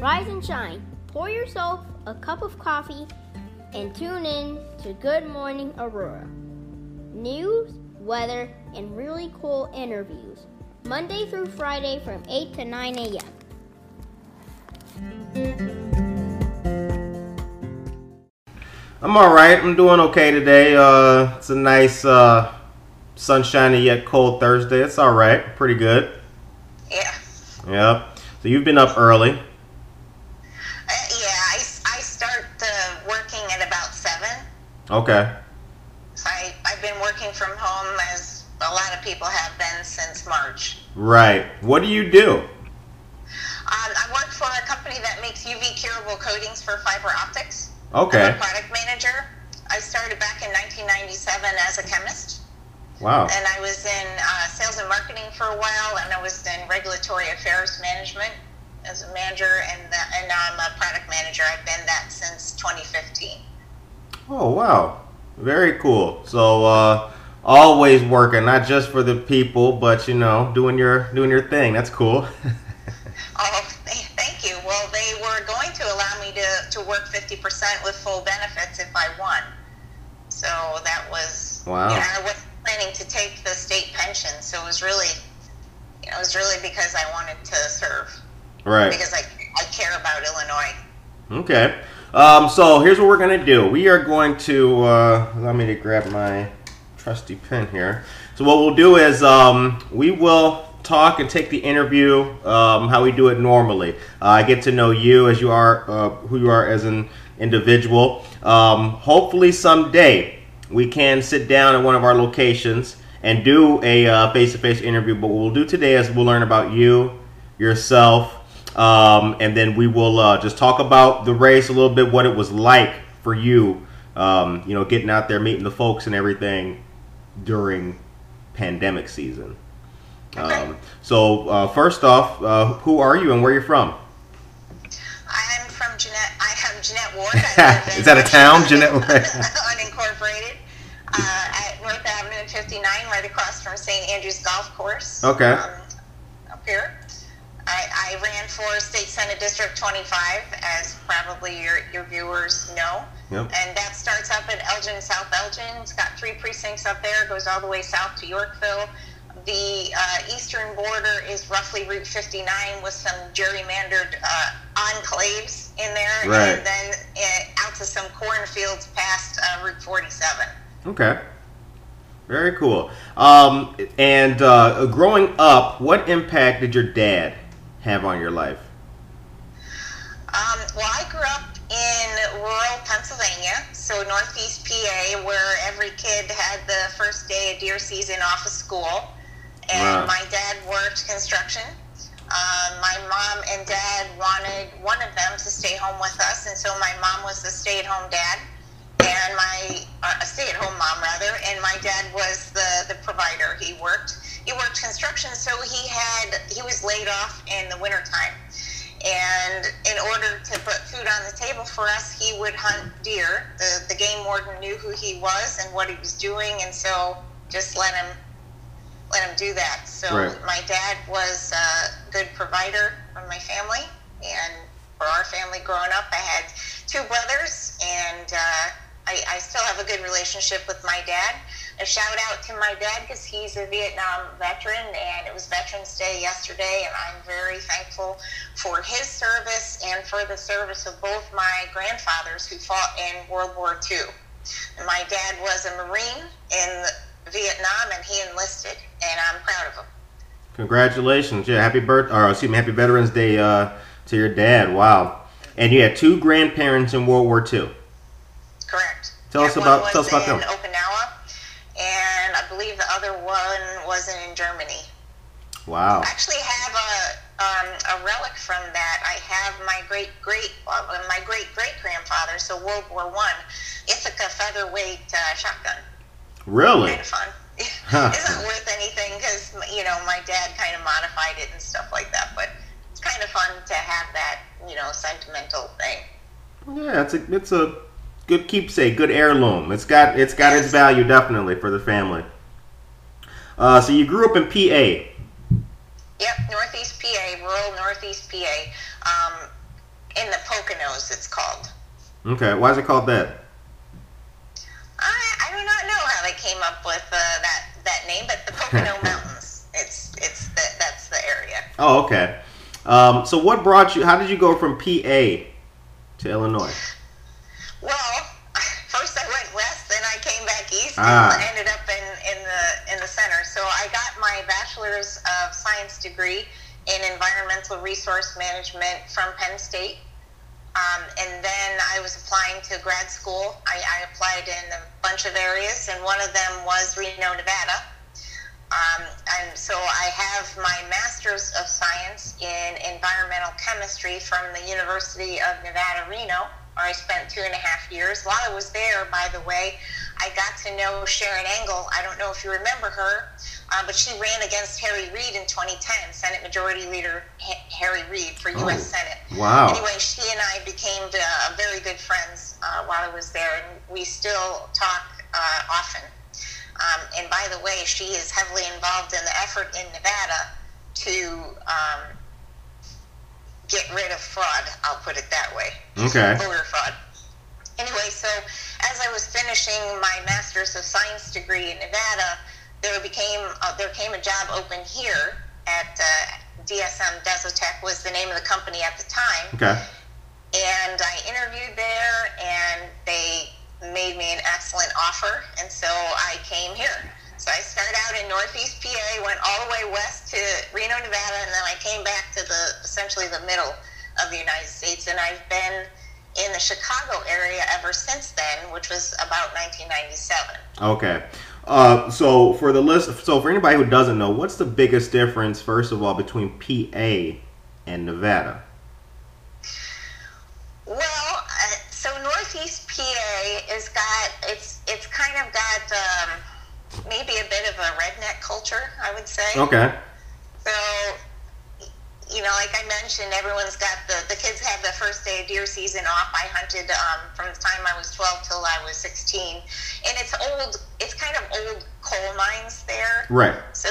Rise and shine. Pour yourself a cup of coffee and tune in to Good Morning Aurora. News, weather, and really cool interviews. Monday through Friday from 8 to 9 a.m. I'm all right. I'm doing okay today. Uh, it's a nice, uh, sunshiny yet cold Thursday. It's all right. Pretty good. Yeah. Yep. So you've been up early. Okay. I, I've been working from home as a lot of people have been since March. Right. What do you do? Um, I work for a company that makes UV curable coatings for fiber optics. Okay. I'm a product manager. I started back in 1997 as a chemist, Wow. and I was in uh, sales and marketing for a while, and I was in regulatory affairs management as a manager, and, that, and now I'm a product manager. I've been that since 2015. Oh wow. Very cool. So uh, always working, not just for the people, but you know, doing your doing your thing. That's cool. Oh, thank you. Well, they were going to allow me to, to work 50% with full benefits if I won. So that was, Wow. you know, I was planning to take the state pension. So it was really, you know, it was really because I wanted to serve, right. because I, I care about Illinois. Okay. Um, so here's what we're gonna do. We are going to uh, allow me to grab my trusty pen here. So what we'll do is um, we will talk and take the interview um, how we do it normally. Uh, I get to know you as you are, uh, who you are as an individual. Um, hopefully someday we can sit down at one of our locations and do a uh, face-to-face interview. But what we'll do today is we'll learn about you, yourself, um, and then we will uh, just talk about the race a little bit, what it was like for you, um, you know, getting out there, meeting the folks and everything during pandemic season. Um, so uh, first off, uh, who are you and where you're from? I'm from Jeanette, I am Jeanette Ward. I live in Is that a town, Jeanette Ward? Unincorporated. Uh, at North Avenue 59, right across from St. Andrew's Golf Course. Okay. Um, up here. I, I ran for State Senate District 25, as probably your, your viewers know. Yep. And that starts up at Elgin, South Elgin. It's got three precincts up there, goes all the way south to Yorkville. The uh, eastern border is roughly Route 59 with some gerrymandered uh, enclaves in there. Right. And then uh, out to some cornfields past uh, Route 47. Okay. Very cool. Um, and uh, growing up, what impact did your dad have on your life? Um, well, I grew up in rural Pennsylvania, so northeast PA, where every kid had the first day of deer season off of school. And Wow. my dad worked construction. Um, my mom and dad wanted one of them to stay home with us, and so my mom was the stay-at-home dad, and my uh, a stay-at-home mom rather, and my dad was the the provider. He worked he worked construction, so he had he was laid off in the wintertime. And in order to put food on the table for us, he would hunt deer. The, the game warden knew who he was and what he was doing, and so just let him let him do that. So Right. my dad was a good provider for my family, and for our family growing up, I had two brothers, and uh, I, I still have a good relationship with my dad. A shout out to my dad because he's a Vietnam veteran, and it was Veterans Day yesterday, and I'm very thankful for his service and for the service of both my grandfathers who fought in World War II. My dad was a Marine in Vietnam, and he enlisted, and I'm proud of him. Congratulations! Yeah, happy birth, or excuse me, happy Veterans Day uh, to your dad. Wow! And you had two grandparents in World War II. Tell us one about- tell us about in them. Okinawa, and I believe the other one was in Germany. Wow! I actually have a um, a relic from that. I have my great great uh, my great great grandfather, so World War One, Ithaca featherweight uh, shotgun. Really? Kind of fun. Isn't worth anything because you know my dad kind of modified it and stuff like that, but it's kind of fun to have that you know sentimental thing. Yeah, it's a it's a good keepsake, good heirloom. It's got it's got its value definitely for the family. Uh, so you grew up in PA. Yep, Northeast PA, rural Northeast PA. Um, in the Poconos. It's called. Okay, why is it called that? I, I do not know how they came up with uh, that that name, but the Pocono Mountains. It's it's the, that's the area. Oh, okay. Um, so what brought you? How did you go from PA to Illinois? Well, first I went west, then I came back east, Ah. and ended up in, in the in the center. So I got my bachelor's of science degree in environmental resource management from Penn State. Um, and then I was applying to grad school. I, I applied in a bunch of areas, and one of them was Reno, Nevada. Um, and so I have my master's of science in environmental chemistry from the University of Nevada, Reno, where I spent two and a half years. While I was there, by the way, I got to know Sharron Angle. I don't know if you remember her, uh, but she ran against Harry Reid in 2010, Senate Majority Leader Ha- Harry Reid for U.S. Oh, Senate. wow. Anyway, she and I became uh, very good friends uh, while I was there, and we still talk uh, often. Um, and by the way, she is heavily involved in the effort in Nevada to um, get rid of fraud. I'll put it that way. Okay. Voter fraud. Anyway, so as I was finishing my master's of science degree in Nevada, there became uh, there came a job open here at uh, DSM Desotech was the name of the company at the time Okay. and I interviewed there, and they made me an excellent offer, and so I came here. So I started out in Northeast PA, went all the way west to Reno, Nevada, and then I came back to the essentially the middle of the United States, and I've been in the Chicago area ever since then, which was about 1997. Okay. Uh, so for the list, so for anybody who doesn't know, what's the biggest difference, first of all, between PA and Nevada? Well, uh, so Northeast PA is got it's it's kind of got um, maybe a bit of a redneck culture, I would say. Okay. So, you know, like I mentioned, everyone's got the the kids have the first day of deer season off. I hunted um, from the time I was 12 till I was 16, and it's old. It's kind of old coal mines there. Right. So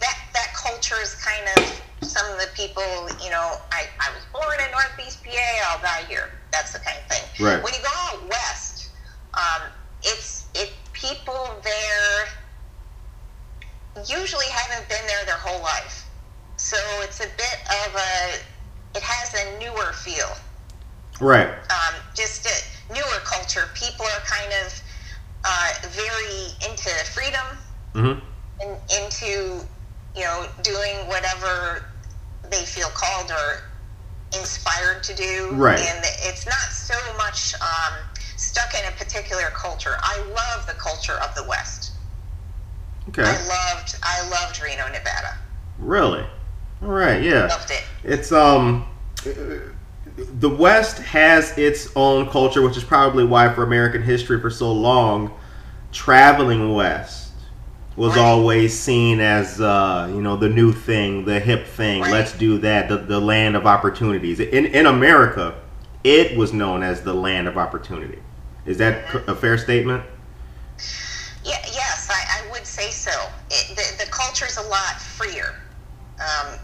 that that culture is kind of some of the people. You know, I, I was born in Northeast PA. I'll die here. That's the kind of thing. Right. When you go out west, um, it's it people there usually haven't been there their whole life, so it's a bit of a. It has newer feel Right. um, just a newer culture. People are kind of uh, very into freedom Mm-hmm. and into you know doing whatever they feel called or inspired to do. Right. And it's not so much um, stuck in a particular culture. I love the culture of the West. Okay. I loved I loved Reno, Nevada. Really? All right. Yeah. Loved it. It's um the West has its own culture, which is probably why for American history for so long, traveling west was Right. always seen as uh, you know the new thing, the hip thing. Right. Let's do that. The, the land of opportunities. In in America, it was known as the land of opportunity. Is that a fair statement? Yeah, yes, I, I would say so. It, the, the culture's a lot freer. Um,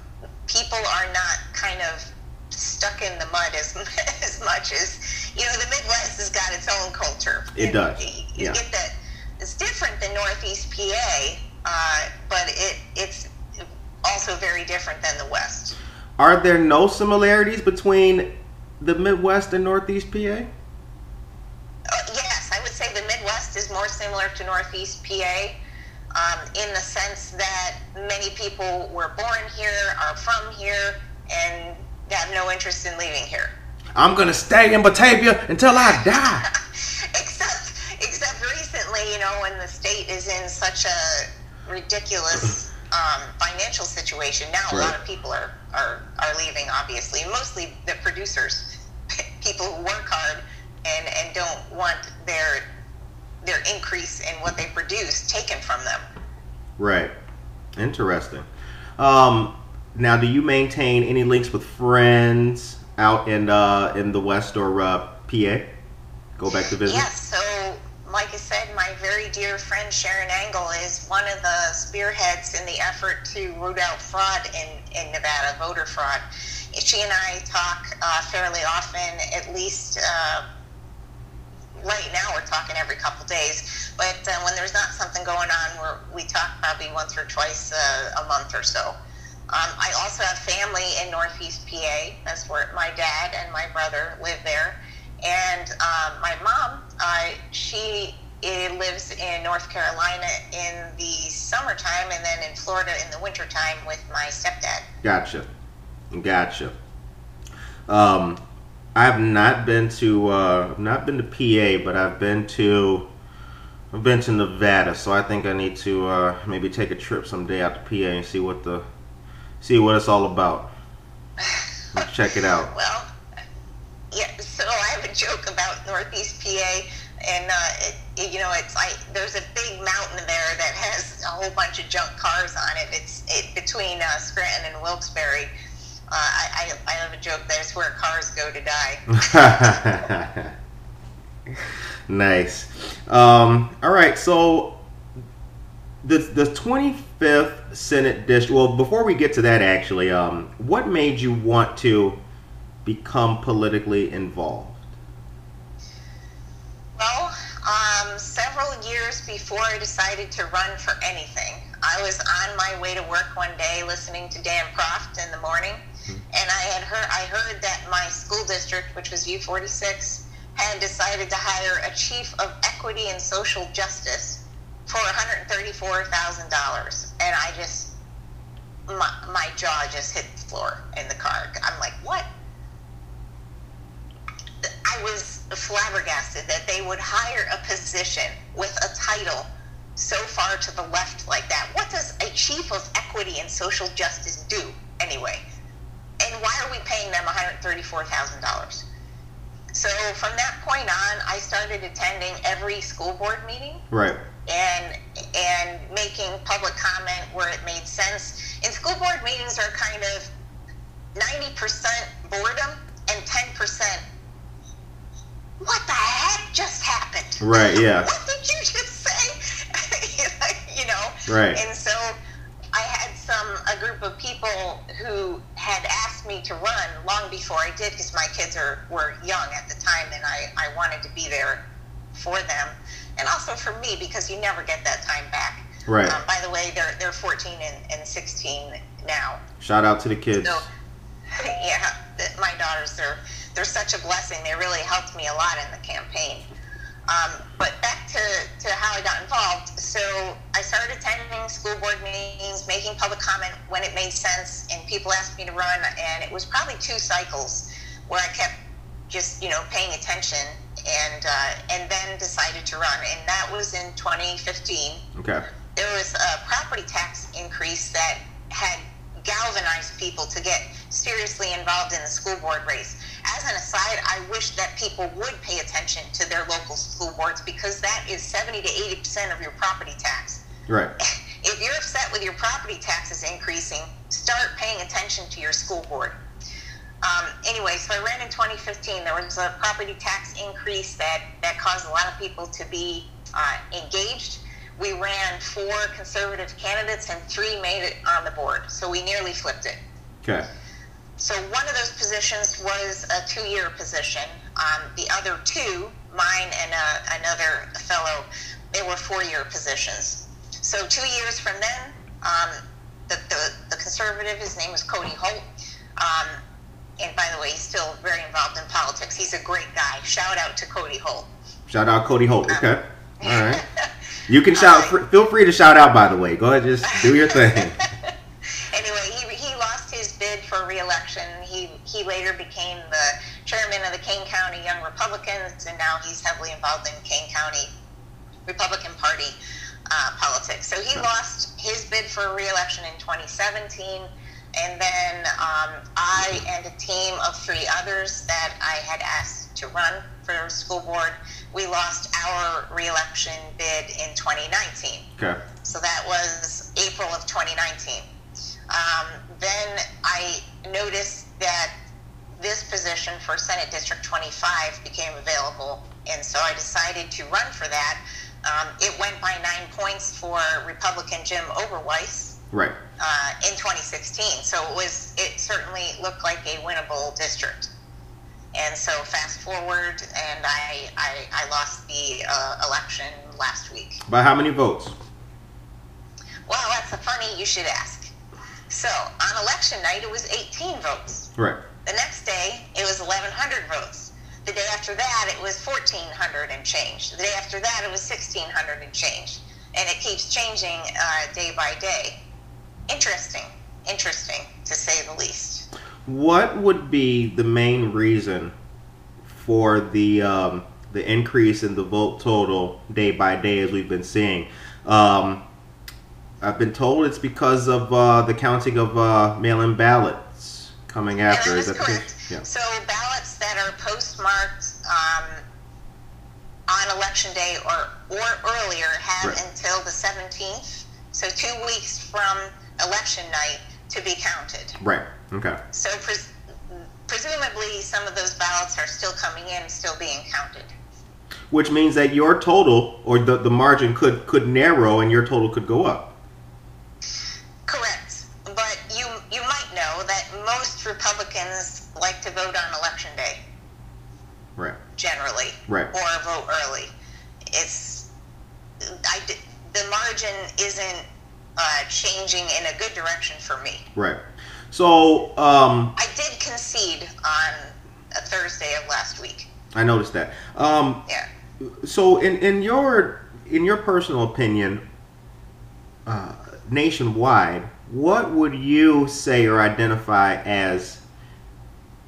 people are not kind of stuck in the mud as, as much as, you know, the Midwest has got its own culture. It does, You, you yeah. get that. It's different than Northeast PA, uh, but it it's also very different than the West. Are there no similarities between the Midwest and Northeast PA? Uh, yes, I would say the Midwest is more similar to Northeast PA um, in the sense that many people were born here, are from here, and have no interest in leaving here. I'm gonna stay in Batavia until I die. except, except recently, you know, when the state is in such a ridiculous um, financial situation, now a lot of people are, are, are leaving, obviously, mostly the producers, people who work hard and, and don't want their their increase in what they produce taken from them. Right. Interesting. Um, now, do you maintain any links with friends out in uh, in the West or uh, PA? Go back to visit. Yes, so like I said, my very dear friend Sharron Angle is one of the spearheads in the effort to root out fraud in, in Nevada, voter fraud. she and I talk uh, fairly often, at least. Uh, right now we're talking every couple days, but uh, when there's not something going on, we talk probably once or twice uh, a month or so. Um, I also have family in Northeast PA. That's where my dad and my brother live there. And um, my mom, uh, she lives in North Carolina in the summertime and then in Florida in the wintertime with my stepdad. Gotcha. Gotcha. Um, I've not been to uh, not been to PA, but I've been to I've been to Nevada, so I think I need to uh, maybe take a trip someday out to PA and see what the see what it's all about. Let's check it out. Well, yeah. So I have a joke about Northeast PA, and uh, it, you know, it's like there's a big mountain there that has a whole bunch of junk cars on it. It's it, between uh, Scranton and Wilkes-Barre. Uh, I, I, I have a joke that it's where cars go to die. nice. Um, all right, so the the 25th Senate district. Well, before we get to that, actually, um, what made you want to become politically involved? Well, um, several years before I decided to run for anything, I was on my way to work one day listening to Dan Proft in the morning, mm-hmm. and I had heard I heard that my school district, which was U46, had decided to hire a chief of equity and social justice for $134,000. And I just, my, my jaw just hit the floor in the car. I'm like, what? I was flabbergasted that they would hire a position with a title so far to the left like that. What does a chief of equity and social justice do anyway? And why are we paying them $134,000? So from that point on, I started attending every school board meeting. Right and and making public comment where it made sense. And school board meetings are kind of ninety percent boredom and ten percent. What the heck just happened? Right. Yeah. what did you just say? you know. Right. And so I had some a group of people who had asked me to run long before I did because my kids are were young at the time and I I wanted to be there for them and also for me because you never get that time back. Right. Um, by the way, they're they're 14 and, and 16 now. Shout out to the kids. So, yeah, my daughters they're they're such a blessing. They really helped me a lot in the campaign. Um, but back to, to how I got involved. So I started attending school board meetings, making public comment when it made sense, and people asked me to run. And it was probably two cycles where I kept just you know paying attention and uh, and then decided to run, and that was in 2015. Okay. There was a property tax increase that had galvanized people to get seriously involved in the school board race. As an aside, I wish that people would pay attention to their local school boards because that is 70 to 80 percent of your property tax. Right. If you're upset with your property taxes increasing, start paying attention to your school board. Um, anyway, so I ran in 2015. There was a property tax increase that, that caused a lot of people to be uh, engaged. We ran four conservative candidates and three made it on the board. So we nearly flipped it. Okay. So one of those positions was a two-year position. Um, the other two, mine and uh, another fellow, they were four-year positions. So two years from then, um, the, the, the conservative, his name was Cody Holt. Um, and by the way, he's still very involved in politics. He's a great guy. Shout out to Cody Holt. Shout out Cody Holt. Okay. All right. You can shout. Right. Feel free to shout out. By the way, go ahead. Just do your thing. anyway, he, he lost his bid for reelection. He he later became the chairman of the Kane County Young Republicans, and now he's heavily involved in Kane County Republican Party uh, politics. So he lost his bid for reelection in 2017 and then um, I and a team of three others that I had asked to run for school board, we lost our reelection bid in 2019. Okay. So that was April of 2019. Um, then I noticed that this position for Senate District 25 became available, and so I decided to run for that. Um, it went by nine points for Republican Jim Oberweis. Right uh, in 2016. So it was it certainly looked like a winnable district. And so fast forward, and I I, I lost the uh, election last week. By how many votes? Well, that's a funny you should ask. So on election night, it was 18 votes. Right. The next day, it was 1,100 votes. The day after that, it was 1,400 and change. The day after that, it was 1,600 and change. And it keeps changing uh, day by day. Interesting. Interesting, to say the least. What would be the main reason for the um, the increase in the vote total day by day as we've been seeing? Um, I've been told it's because of uh, the counting of uh, mail-in ballots coming after. Yeah, Is that correct. Yeah. So ballots that are postmarked um, on election day or or earlier have Right. until the 17th, so two weeks from election night, to be counted. Right. Okay. So pres- presumably, some of those ballots are still coming in, still being counted. Which means that your total or the, the margin could could narrow and your total could go up. Correct, but you you might know that most Republicans like to vote on election day. Right. generally, Right. or vote early. It's I the margin isn't uh, changing in a good direction for me. Right. So um, I did concede on a Thursday of last week. I noticed that. Um, Yeah. so in, in your in your personal opinion, uh, nationwide, what would you say or identify as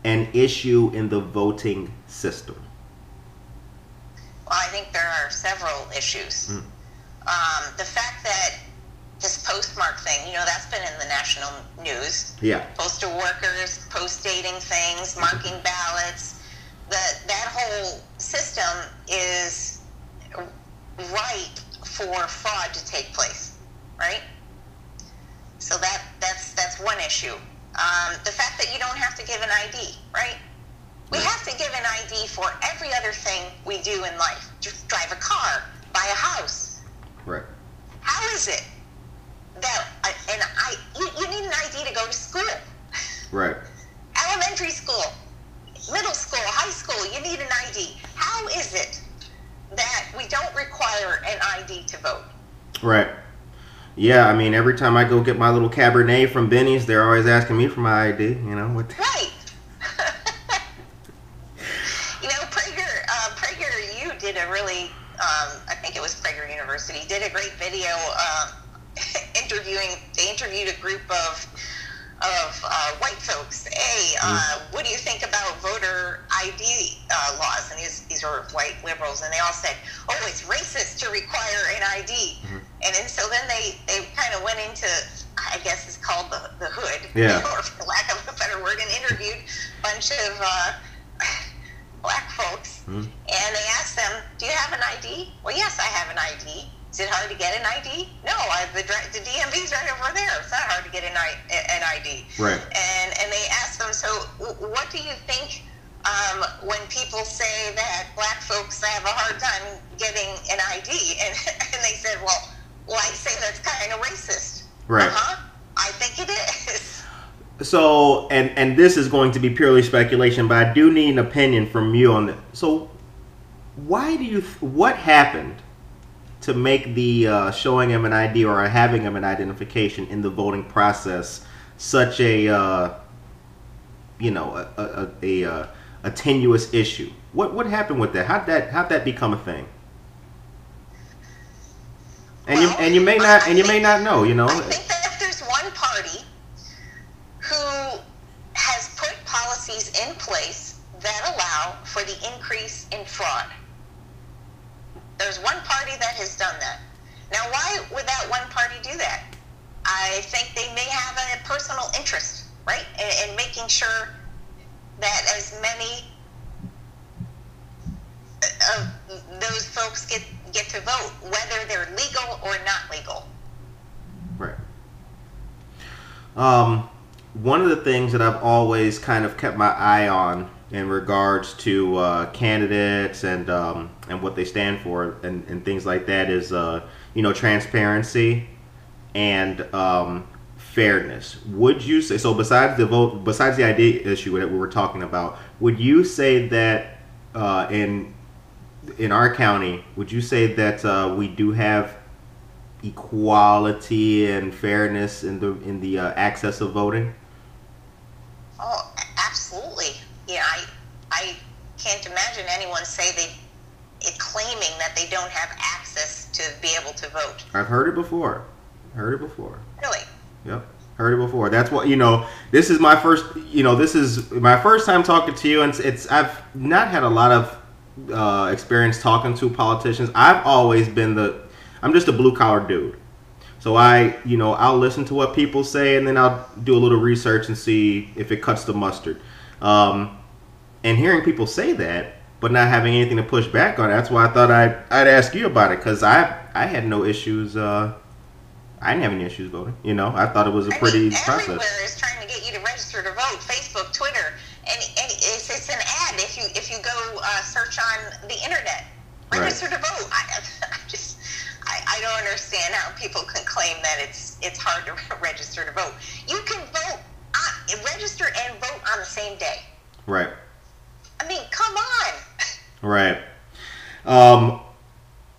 an issue in the voting system? Well, I think there are several issues. Hmm. Um, the fact that this postmark thing, you know, that's been in the national news. Yeah. postal workers post dating things, marking ballots. That that whole system is ripe for fraud to take place, right? So that that's that's one issue. Um, the fact that you don't have to give an ID, right? We have to give an ID for every other thing we do in life. Just drive a car, buy a house, Right. how is it that and I you, you need an ID to go to school, Right. elementary school, middle school, high school? You need an ID. How is it that we don't require an ID to vote? Right. Yeah, I mean, every time I go get my little Cabernet from Benny's, they're always asking me for my ID. You know what? Right. you know, Prager, uh, Prager, you did a really, um, I think it was Prager University, did a great video uh, interviewing. They interviewed a group of of uh, white folks. Hey, uh, what do you think about voter ID uh, laws? And these these are white liberals, and they all said, "Oh, it's racist to require an ID." And then so then they they kind of went into, I guess it's called the the hood, Yeah. or for lack of a better word, and interviewed a bunch of uh, black folks, Mhm. and they asked them, "Do you have an ID?" Well, yes, I have an ID. Is it hard to get an ID? No, I, the, the DMV's right over there. It's not hard to get an, an ID. Right. And and they asked them, so what do you think um, when people say that black folks have a hard time getting an ID? And and they said, well, well, I say that's kind of racist. Right. Uh-huh. I think it is. So, and and this is going to be purely speculation, but I do need an opinion from you on it. So, why do you? What happened to make the uh, showing of an ID or having of an identification in the voting process such a uh, you know a a, a, a, a tenuous issue? What what happened with that? How'd that how'd that become a thing? And you and you may not and you may not know. You know. I think that if there's one party who has put policies in place that allow for the increase in fraud. There's one party that has done that. Now, why would that one party do that? I think they may have a personal interest, right, in, in making sure that as many of those folks get get to vote, whether they're legal or not legal. Right. Um, one of the things that I've always kind of kept my eye on in regards to uh, candidates and um, and what they stand for and, and things like that is uh, you know transparency and um, fairness. Would you say so? Besides the vote, besides the idea issue that we were talking about, would you say that uh, in in our county, would you say that uh, we do have equality and fairness in the in the uh, access of voting? Oh, absolutely. Yeah, I I can't imagine anyone say they it claiming that they don't have access to be able to vote. I've heard it before. Heard it before. Really? Yep. Heard it before. That's what you know. This is my first. You know, this is my first time talking to you, and it's, it's I've not had a lot of uh, experience talking to politicians. I've always been the. I'm just a blue collar dude. So I, you know, I'll listen to what people say, and then I'll do a little research and see if it cuts the mustard. Um, and hearing people say that, but not having anything to push back on, that's why I thought I'd, I'd ask you about it because I I had no issues. Uh, I didn't have any issues voting. You know, I thought it was a pretty I mean, easy process. Everywhere is trying to get you to register to vote. Facebook, Twitter, and, and it's, it's an ad if you if you go uh, search on the internet. Register right. to vote. I, I just I, I don't understand how people can claim that it's it's hard to register to vote. You can vote, uh, register and vote on the same day. Right. I mean, come on. Right. Um,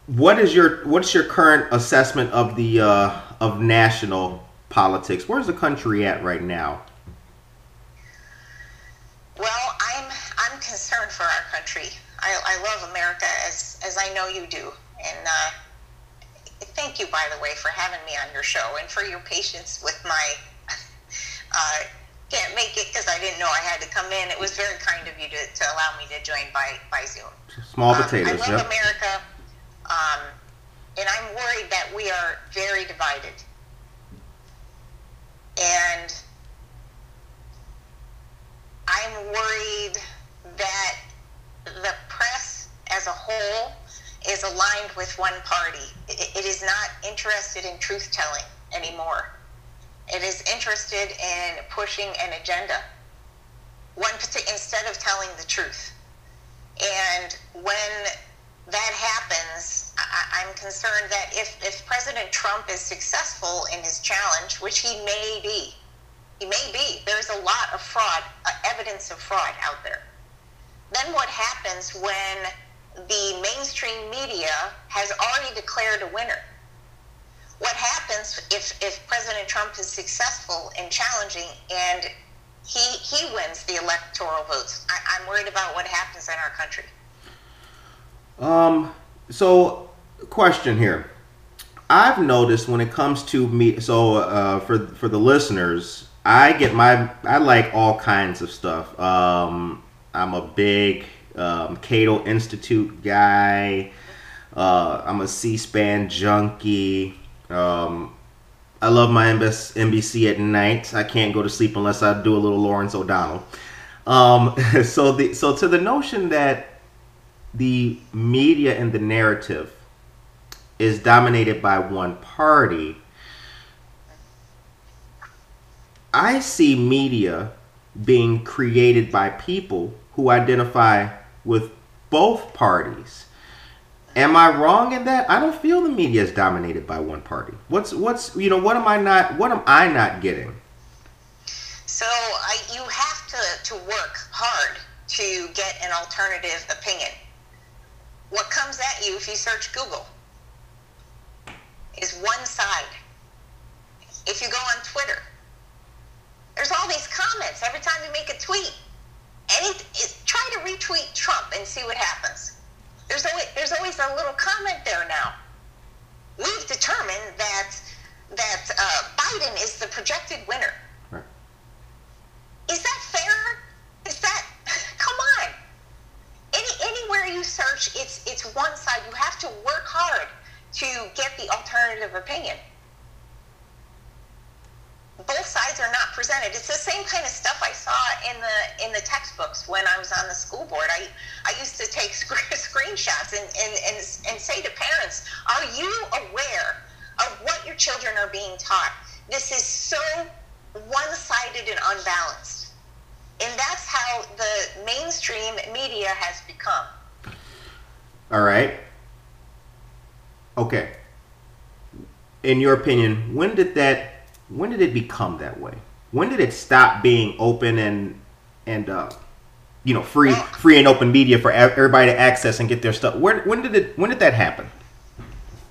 what is your what's your current assessment of the uh, of national politics? Where's the country at right now? Well, I'm I'm concerned for our country. I, I love America as as I know you do, and uh, thank you, by the way, for having me on your show and for your patience with my. Uh, can't make it because I didn't know I had to come in. It was very kind of you to, to allow me to join by, by Zoom. Small potatoes. Um, I love yep. America. Um, and I'm worried that we are very divided. And I'm worried that the press as a whole is aligned with one party. it, it is not interested in truth telling anymore. It is interested in pushing an agenda. One instead of telling the truth. And when that happens, I, am concerned that if, if President Trump is successful in his challenge, which he may be, he may be, there's a lot of fraud, uh, evidence of fraud out there. Then what happens when the mainstream media has already declared a winner? What happens if, if President Trump is successful in challenging and he, he wins the electoral votes? I, I'm worried about what happens in our country. Um, so question here. I've noticed when it comes to me, so uh, for for the listeners, I get my I like all kinds of stuff. Um, I'm a big um, Cato Institute guy. Uh, I'm a C-SPAN junkie. Um, I love my NBC at night. I can't go to sleep unless I do a little Lawrence O'Donnell. Um, so the so to the notion that the media and the narrative is dominated by one party, I see media being created by people who identify with both parties. Am I wrong in that? I don't feel the media is dominated by one party. What's what's you know what am I not what am I not getting? So I, you have to to work hard to get an alternative opinion what comes at you if you search Google is one side. If you go on Twitter, there's all these comments every time you make a tweet. Any, try to retweet Trump and see what happens. There's always, there's always a little comment there now. We've determined that that uh, Biden is the projected winner. Right. Is that fair? Is that come on? any anywhere you search, it's it's one side. You have to work hard to get the alternative opinion. Both sides are not presented. It's the same kind of stuff I saw in the in the textbooks when I was on the school board. I I used to take screenshots and, and, and, and say to parents, "Are you aware of what your children are being taught? This is so one-sided and unbalanced." And that's how the mainstream media has become. All right. Okay. In your opinion, when did that when did it become that way? When did it stop being open and and uh, you know free free and open media for everybody to access and get their stuff? Where when did it when did that happen?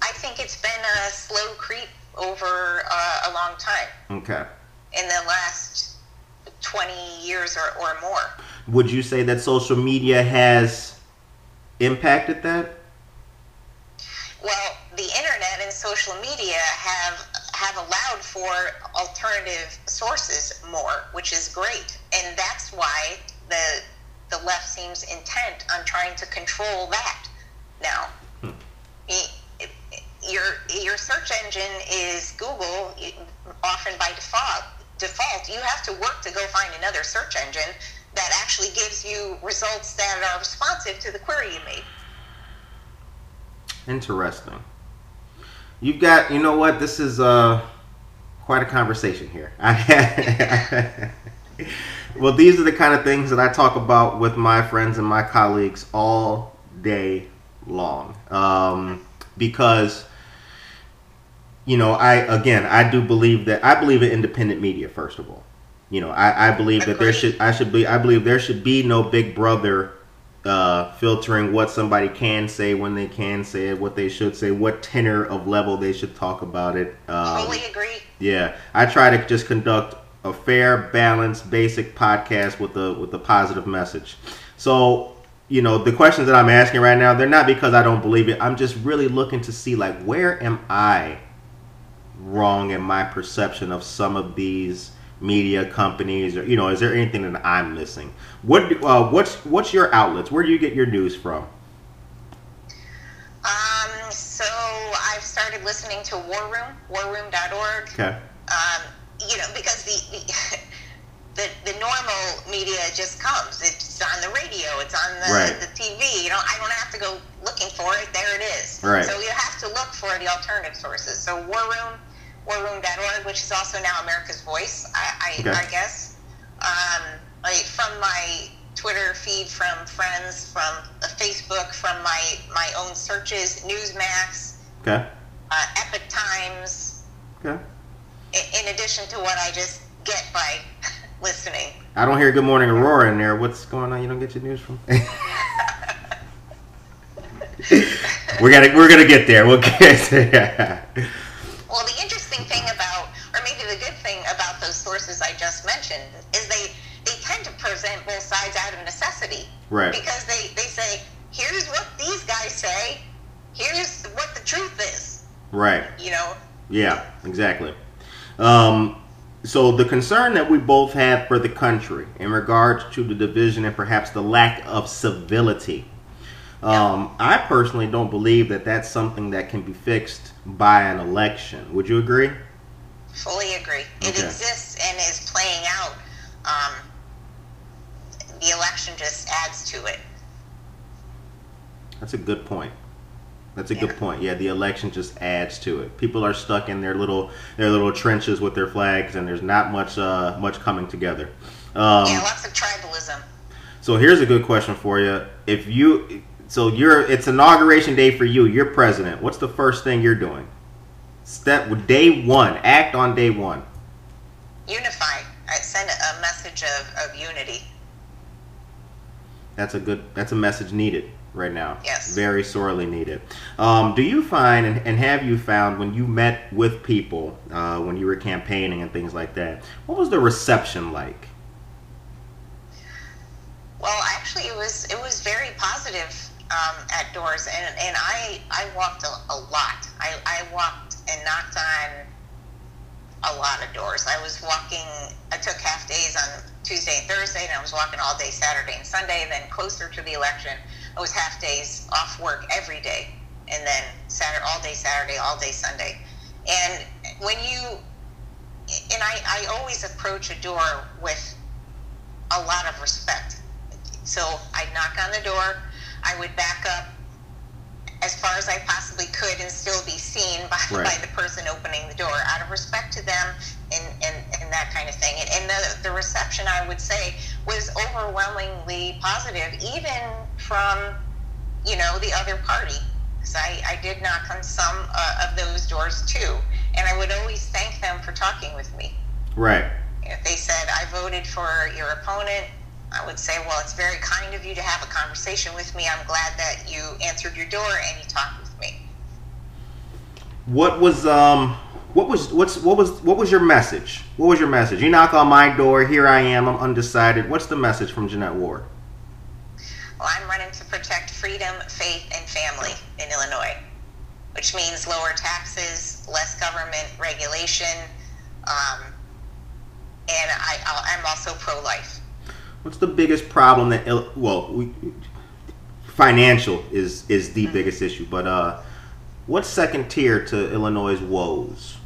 I think it's been a slow creep over uh, a long time Okay. in the last 20 years or, or more. Would you say that social media has impacted that? Well, the internet and social media have have allowed for alternative sources more, which is great, and that's why the the left seems intent on trying to control that. Now, hmm. y- your your search engine is Google, often by default. Default, you have to work to go find another search engine that actually gives you results that are responsive to the query you made. Interesting. You've got, you know what? This is uh, quite a conversation here. well, these are the kind of things that I talk about with my friends and my colleagues all day long. Um, because, you know, I, again, I do believe that, I believe in independent media, first of all. You know, I, I believe that there should, I should be, I believe there should be no big brother uh, filtering what somebody can say when they can say it, what they should say, what tenor of level they should talk about it. Um, Fully agree. yeah, I try to just conduct a fair, balanced, basic podcast with a with a positive message. So, you know, the questions that I'm asking right now, they're not because I don't believe it. I'm just really looking to see like where am I wrong in my perception of some of these media companies or you know is there anything that i'm missing what uh, what's what's your outlets where do you get your news from Um, so I've started listening to War Room, warroom.org. okay Um, you know, because the, the the the normal media just comes. It's on the radio. It's on the, Right. the TV. You know, I don't have to go looking for it. There it is. Right. So you have to look for the alternative sources. So War Room, warroom.org, which is also now America's Voice, I, I, Okay. I guess. Um, like from my Twitter feed, from friends, from Facebook, from my my own searches, Newsmax, okay. uh, Epoch Times, okay. I- in addition to what I just get by listening. i don't hear good morning aurora in there. What's going on? You don't get your news from we're gonna we're gonna get there. We'll get there Well, the interesting thing about, or maybe the good thing about those sources I just mentioned, is they they tend to present both sides out of necessity. Right. Because they they say, here's what these guys say, here's what the truth is. right You know. Yeah, exactly. Um, so the concern that we both have for the country in regards to the division and perhaps the lack of civility, um, I personally don't believe that that's something that can be fixed by an election. Would you agree? Fully agree. It Okay. exists and is playing out. Um, the election just adds to it. That's a good point. That's a Yeah. good point. Yeah, the election just adds to it. People are stuck in their little their little trenches with their flags, and there's not much uh, much coming together. Um, yeah, lots of tribalism. So here's a good question for you. If you so you're it's inauguration day for you, you're president. What's the first thing you're doing? Step with day one. Act on day one. Unify. I send a a message of, of unity. That's a good that's a message needed right now. Yes. Very sorely needed. Um, do you find and, and have you found when you met with people, uh, when you were campaigning and things like that, what was the reception like? Well, actually, it was it was very positive um, at doors, and, and I I walked a, a lot. I, I walked and knocked on a lot of doors. I was walking. I took half days on Tuesday and Thursday, and I was walking all day Saturday and Sunday. And then closer to the election, I was half days off work every day, and then Saturday all day Saturday, all day Sunday. And when you and I, I always approach a door with a lot of respect. So I'd knock on the door, I would back up as far as I possibly could and still be seen by, Right. by the person opening the door out of respect to them and, and, and that kind of thing. And, and the, the reception, I would say, was overwhelmingly positive, even from, you know, the other party. Because I, I did knock on some uh, of those doors too. and I would always thank them for talking with me. Right. If they said, I voted for your opponent, I would say, well, it's very kind of you to have a conversation with me. I'm glad that you answered your door and you talked with me. What was um what was what's what was what was your message? What was your message? You knock on my door, here I am, I'm undecided. What's the message from Jeanette Ward? Well, I'm running to protect freedom, faith, and family in Illinois, which means lower taxes, less government regulation, um, and I, I'm also pro-life. What's the biggest problem that well, we, financial is is the mm-hmm. biggest issue, but uh, what's second tier to Illinois' woes?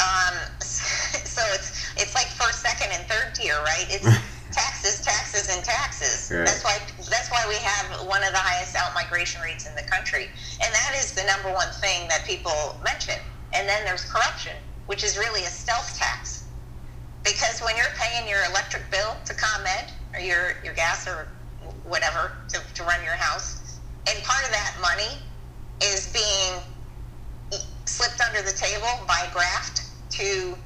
Um, so it's it's like first, second, and third tier, right? It's taxes, taxes, and taxes. Right. That's why that's why we have one of the highest out migration rates in the country, and that is the number one thing that people mention. And then there's corruption, which is really a stealth tax, because when you're paying your electric bill to ComEd or your your gas or whatever to, to run your house, and part of that money is being slipped under the table by graft to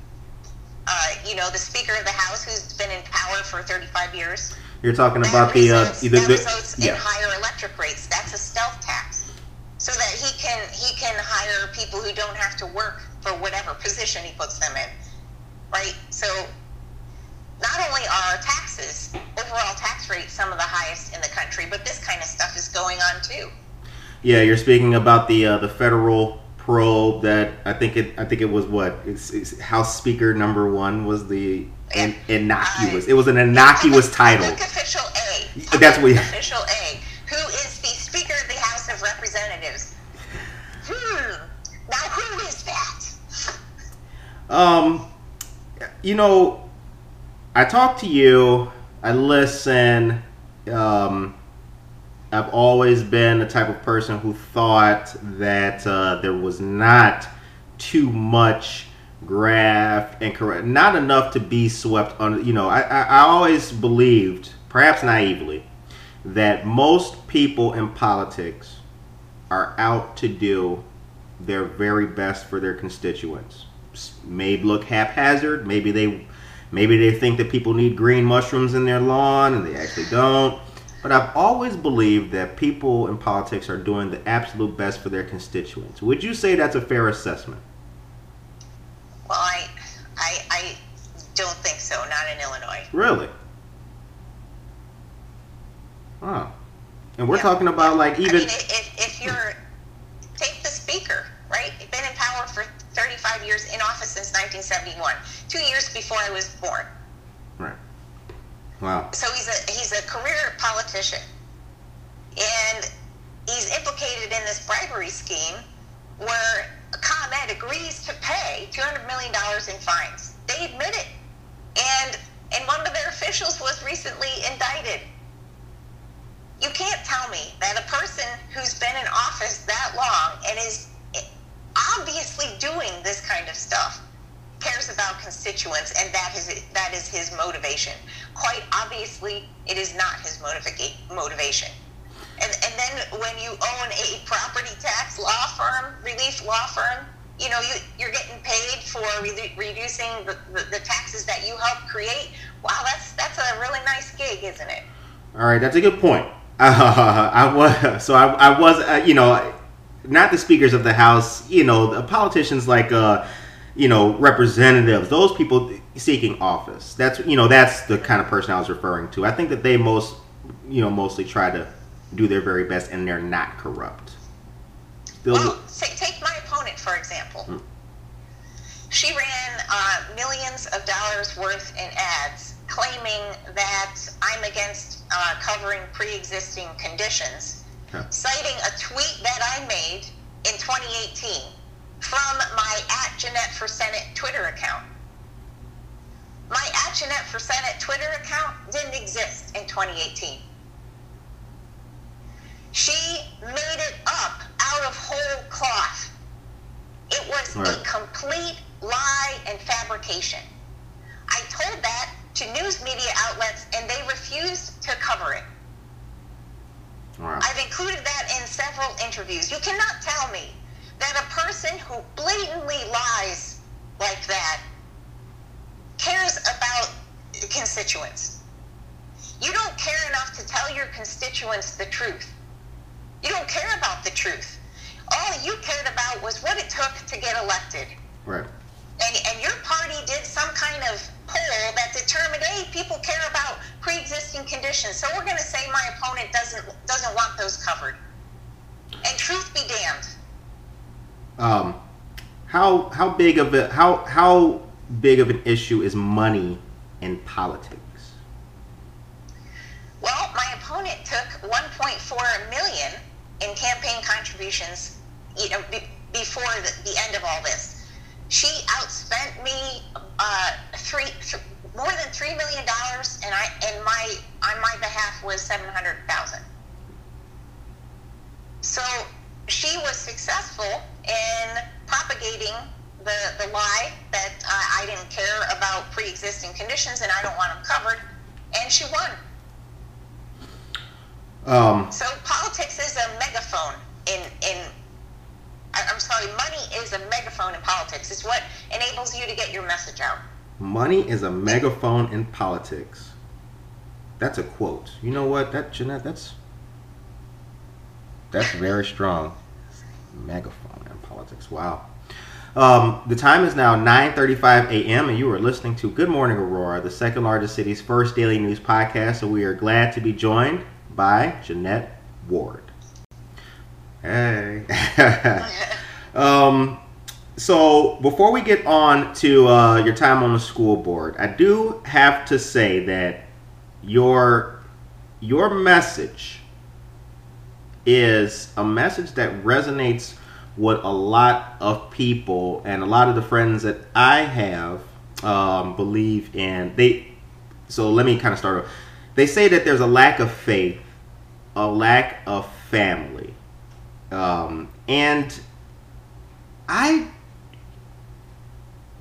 uh, you know, the Speaker of the House, who's been in power for 35 years. You're talking about the uh, the, that results in higher electric rates. That's a stealth tax, so that he can he can hire people who don't have to work for whatever position he puts them in, right? So not only are our taxes overall tax rates some of the highest in the country, but this kind of stuff is going on too. Yeah, you're speaking about the uh, the federal probe that I think it I think it was what it's, it's House Speaker number one was the in, innocuous. it was an innocuous title. official A. Public That's what. Official A, who is the Speaker of the House of Representatives. Hmm. Now who is that? Um, you know, I talk to you. I listen. Um, I've always been the type of person who thought that uh, there was not too much graft and correct, not enough to be swept under. You know, I, I, I always believed, perhaps naively, that most people in politics are out to do their very best for their constituents. May look haphazard. Maybe they, maybe they think that people need green mushrooms in their lawn, and they actually don't but I've always believed that people in politics are doing the absolute best for their constituents. Would you say that's a fair assessment? Well, I, I, I don't think so. Not in Illinois. Really? Oh. And we're yeah. talking about like even. I mean, if, if you're take the speaker, right? He's been in power for 35 years, in office since 1971, two years before I was born. Right. Wow. So he's a he's a career politician, and he's implicated in this bribery scheme where ComEd agrees to pay two hundred million dollars in fines. They admit it, and and one of their officials was recently indicted. You can't tell me that a person who's been in office that long and is obviously doing this kind of stuff cares about constituents, and that is that is his motivation. Quite obviously, it is not his motiva- motivation. And and then when you own a property tax law firm, relief law firm, you know you you're getting paid for re- reducing the, the, the taxes that you helped create. Wow, that's that's a really nice gig, isn't it? All right, that's a good point. Uh, I was so I, I was uh, you know not the speakers of the house you know the politicians like uh you know, representatives, those people seeking office. That's you know, that's the kind of person I was referring to. I think that they most, you know, mostly try to do their very best, and they're not corrupt. Still well, take, take my opponent for example. Hmm. She ran uh, millions of dollars worth in ads, claiming that I'm against uh, covering pre-existing conditions, citing a tweet that I made in 2018 from my at Jeanette for Senate Twitter account. My at Jeanette for Senate Twitter account didn't exist in 2018. She made it up out of whole cloth. It was right. a complete lie and fabrication. I told that to news media outlets and they refused to cover it. Right. I've included that in several interviews. You cannot tell me that that a person who blatantly lies like that cares about constituents. You don't care enough to tell your constituents the truth. You don't care about the truth. All you cared about was what it took to get elected. Right. And, and your party did some kind of that determined, hey, people care about pre-existing conditions. So we're going to say my opponent doesn't doesn't want those covered. And truth be damned. Um, how how big of a how how big of an issue is money in politics? Well, my opponent took 1.4 million in campaign contributions, you know, be, before the, the end of all this. She outspent me uh, three, th- more than three million dollars, and I and my on my behalf was seven hundred thousand. So she was successful in propagating the, the lie that uh, I didn't care about pre-existing conditions and I don't want them covered, and she won. Um, So politics is a megaphone in in. I'm sorry, money is a megaphone in politics. It's what enables you to get your message out. money is a megaphone in politics. That's a quote. You know what? That Jeanette, that's that's very strong. Megaphone in politics. Wow. Um, the time is now 9:35 a.m. and you are listening to Good Morning Aurora, the second largest city's first daily news podcast. So we are glad to be joined by Jeanette Ward. Hey. um, so before we get on to uh, your time on the school board, I do have to say that your your message is a message that resonates with a lot of people and a lot of the friends that I have um, believe in. They so let me kind of start. Off. They say that there's a lack of faith, a lack of family, um, and I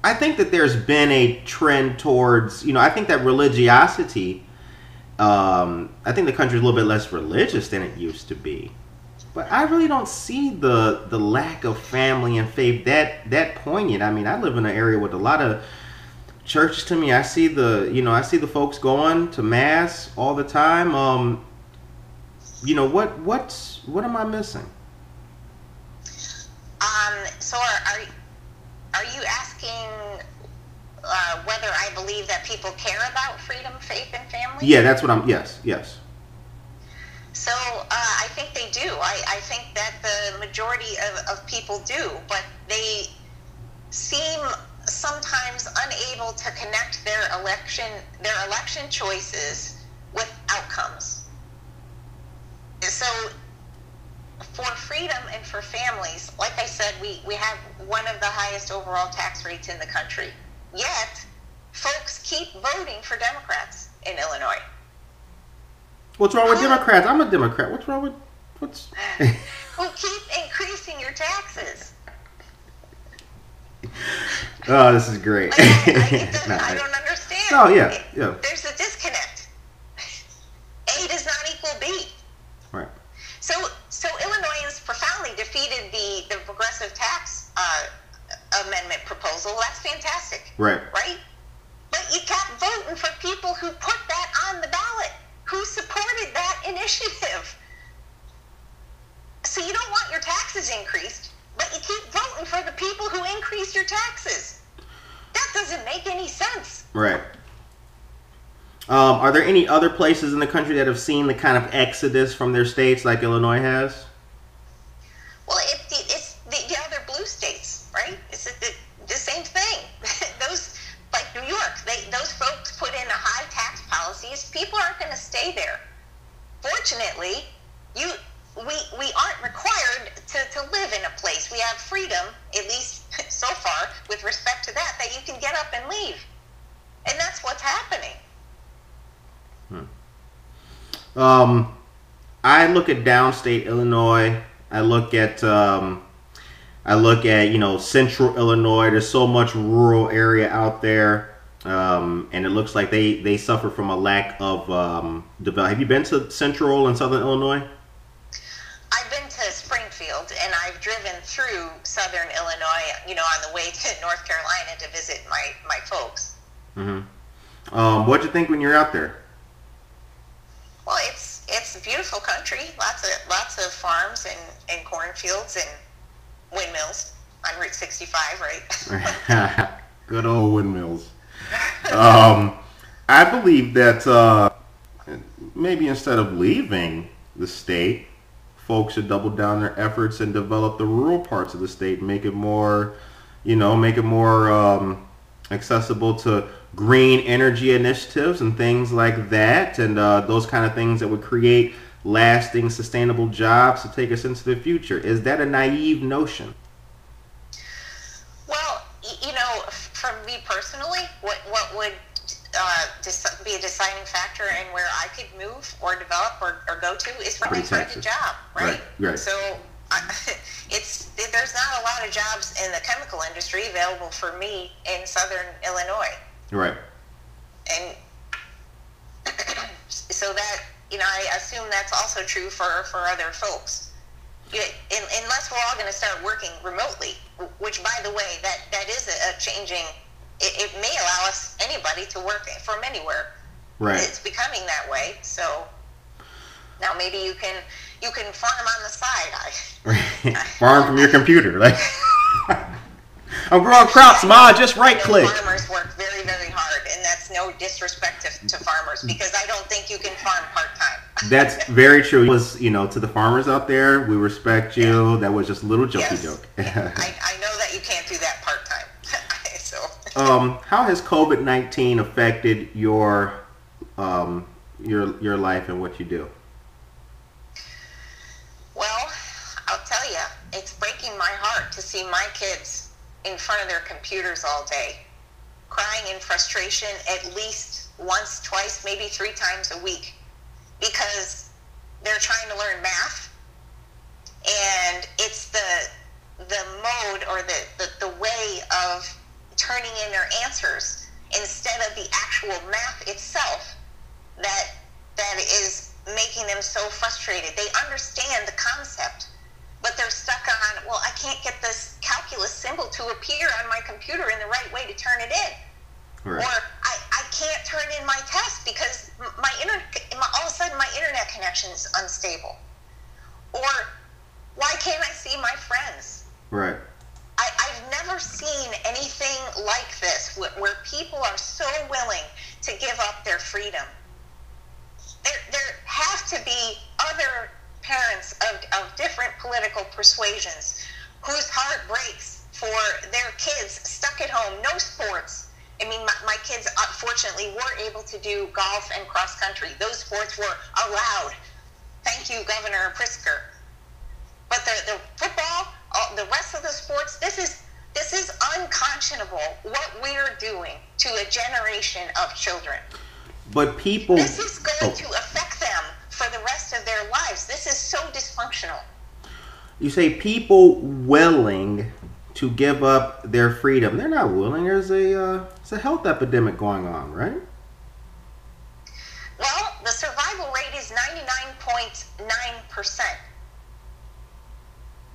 I think that there's been a trend towards, you know, I think that religiosity, um, I think the country's a little bit less religious than it used to be. But I really don't see the the lack of family and faith that that poignant. I mean, I live in an area with a lot of churches to me. I see the, you know, I see the folks going to mass all the time. Um, you know, what what's what am I missing? So are, are are you asking uh, whether I believe that people care about freedom, faith, and family? Yeah, that's what I'm. Yes, yes. So uh, I think they do. I, I think that the majority of, of people do, but they seem sometimes unable to connect their election their election choices with outcomes. So for freedom and for families, like I said, we, we have one of the highest overall tax rates in the country. Yet, folks keep voting for Democrats in Illinois. What's wrong with Democrats? I'm a Democrat. What's wrong with what's? Who keep increasing your taxes. oh, this is great. Like, I, I, it doesn't- I don't understand. Oh, yeah, yeah. There's a disconnect. A does not equal B. So, so Illinoisans profoundly defeated the, the progressive tax uh, amendment proposal. That's fantastic, Right. right? But you kept voting for people who put that on the ballot, who supported that initiative. So you don't want your taxes increased, but you keep voting for the people who increased your taxes. That doesn't make any sense. Right. Um, are there any other places in the country that have seen the kind of exodus from their states like Illinois has? Well, it, it, it's the, the other blue states, right? It's the, the, the same thing. those, like New York, they, those folks put in a high tax policies. People aren't going to stay there. Fortunately, Um, I look at downstate Illinois. I look at um, I look at you know central Illinois. There's so much rural area out there, um, and it looks like they they suffer from a lack of um, develop. Have you been to central and southern Illinois? I've been to Springfield and I've driven through southern Illinois, you know, on the way to North Carolina to visit my, my folks. Mm-hmm. Um, what'd you think when you're out there? Well, it's it's a beautiful country. Lots of lots of farms and, and cornfields and windmills on Route 65, right? Good old windmills. Um, I believe that uh, maybe instead of leaving the state, folks should double down their efforts and develop the rural parts of the state, make it more, you know, make it more um, accessible to green energy initiatives and things like that, and uh, those kind of things that would create lasting, sustainable jobs to take us into the future. Is that a naive notion? Well, you know, for me personally, what what would uh, be a deciding factor in where I could move or develop or, or go to is for find a job, right? Right. right. So I, it's there's not a lot of jobs in the chemical industry available for me in Southern Illinois. Right. And so that you know, I assume that's also true for for other folks. It, unless we're all going to start working remotely, which, by the way, that that is a, a changing. It, it, may allow us anybody to work from anywhere. Right. It's becoming that way. So now maybe you can you can farm on the side. I, farm from your computer, like. I'm growing crops, ma. Just right click. Farmers work very, very hard, and that's no disrespect to, to farmers because I don't think you can farm part time. that's very true. It was you know to the farmers out there, we respect you. Yeah. That was just a little jokey yes. joke. I, I know that you can't do that part time. so. Um, how has COVID nineteen affected your um, your your life and what you do? Well, I'll tell you, it's breaking my heart to see my kids in front of their computers all day, crying in frustration at least once, twice, maybe three times a week because they're trying to learn math and it's the the mode or the, the, the way of turning in their answers instead of the actual math itself that that is making them so frustrated. They understand the concept, but they're stuck on, well, I can't get this calculus symbol to appear on my computer in the right way to turn it in. Right. Or I, I can't turn in my test because my internet, all of a sudden my internet connection is unstable. Or why can't I see my friends? Right. I, I've never seen anything like this where, where people are so willing to give up their freedom. There, there have to be other parents of, of different political persuasions whose heart breaks for their kids stuck at home, no sports. I mean, my, my kids uh, fortunately were able to do golf and cross country. Those sports were allowed. Thank you, Governor Pritzker. But the, the football, all, the rest of the sports, this is this is unconscionable what we're doing to a generation of children. But people. This is going oh. to affect for the rest of their lives. This is so dysfunctional. You say people willing to give up their freedom. They're not willing. There's a uh, it's a health epidemic going on, right? Well, the survival rate is 99.9%.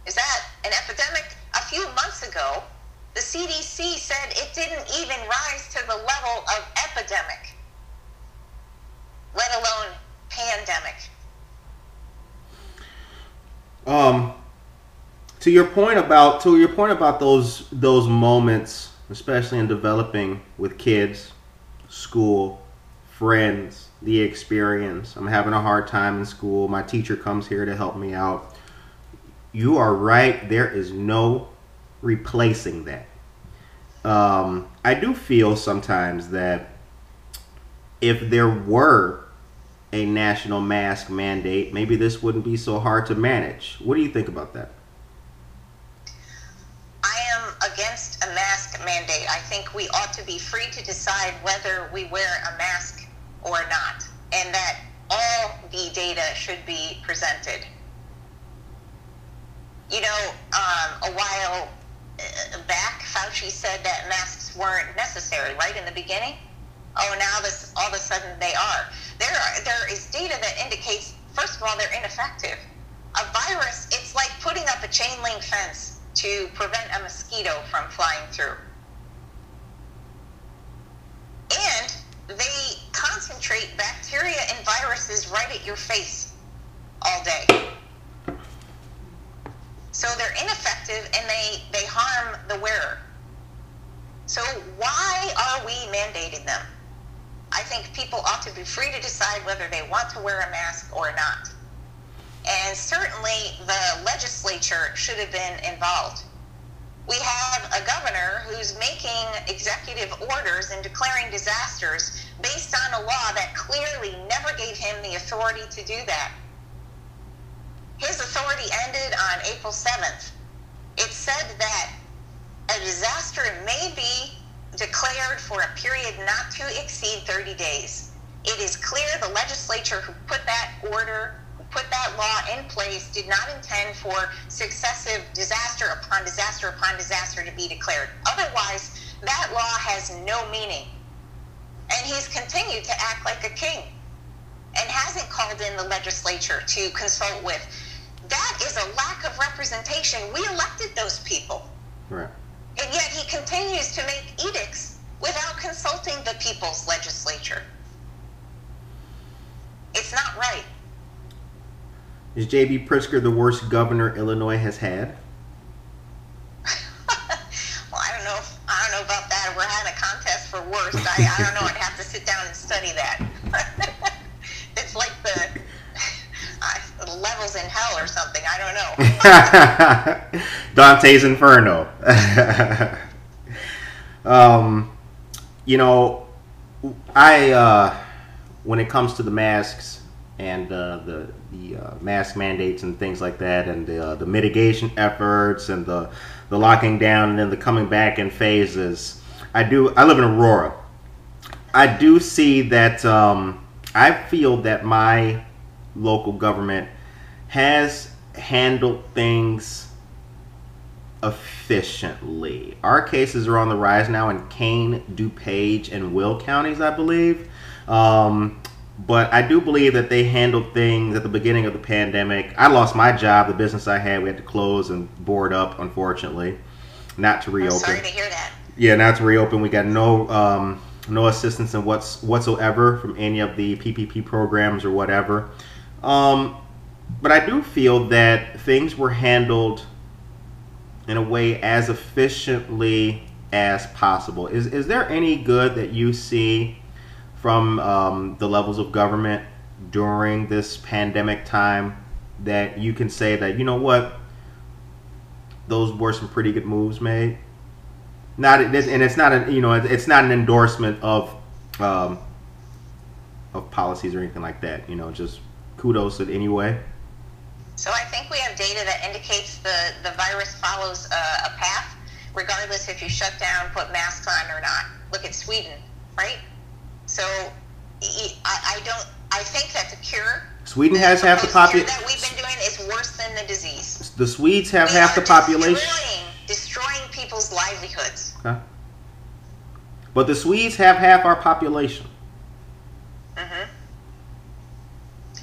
Is that an epidemic? A few months ago, the CDC said it didn't even rise to the level of epidemic, let alone pandemic. Um, to your point about to your point about those those moments, especially in developing with kids, school, friends, the experience. I'm having a hard time in school. My teacher comes here to help me out. You are right. There is no replacing that. Um, I do feel sometimes that if there were a national mask mandate, maybe this wouldn't be so hard to manage. What do you think about that? I am against a mask mandate. I think we ought to be free to decide whether we wear a mask or not, and that all the data should be presented. You know, um, a while uh, back, Fauci said that masks weren't necessary, right, in the beginning? Oh, now this all of a sudden they are. There are there is data that indicates first of all they're ineffective. A virus, it's like putting up a chain link fence to prevent a mosquito from flying through. And they concentrate bacteria and viruses right at your face all day. So they're ineffective and they, they harm the wearer. So why are we mandating them? I think people ought to be free to decide whether they want to wear a mask or not. And certainly the legislature should have been involved. We have a governor who's making executive orders and declaring disasters based on a law that clearly never gave him the authority to do that. His authority ended on April 7th. It said that a disaster may be declared for a period not to exceed 30 days. It is clear the legislature who put that order, who put that law in place, did not intend for successive disaster upon disaster upon disaster to be declared. Otherwise, that law has no meaning. And he's continued to act like a king and hasn't called in the legislature to consult with. That is a lack of representation. We elected those people. Right. And yet he continues to make edicts without consulting the people's legislature. It's not right. Is J.B. Pritzker the worst governor Illinois has had? well, I don't know. If, I don't know about that. We're having a contest for worst. I, I don't know. I'd have to sit down and study that. it's like the levels in hell or something. I don't know. Dante's Inferno. um, you know, I uh, when it comes to the masks and uh, the the uh, mask mandates and things like that, and the uh, the mitigation efforts and the the locking down and then the coming back in phases. I do. I live in Aurora. I do see that. Um, I feel that my local government has handled things efficiently. Our cases are on the rise now in Kane, DuPage, and Will counties, I believe. Um, but I do believe that they handled things at the beginning of the pandemic. I lost my job, the business I had, we had to close and board up, unfortunately, not to reopen. I'm sorry to hear that. Yeah, not to reopen. We got no um, no assistance in what's whatsoever from any of the PPP programs or whatever. Um, but I do feel that things were handled in a way as efficiently as possible. Is is there any good that you see from um, the levels of government during this pandemic time that you can say that you know what those were some pretty good moves made? Not and it's not a you know it's not an endorsement of um, of policies or anything like that. You know, just kudos in any way. So I think we have data that indicates the, the virus follows a, a path, regardless if you shut down, put masks on or not. Look at Sweden, right? So I, I don't. I think that the cure. Sweden has half the population. That we've been doing is worse than the disease. The Swedes have we half the population. Destroying, destroying people's livelihoods. Okay. But the Swedes have half our population. Mm-hmm.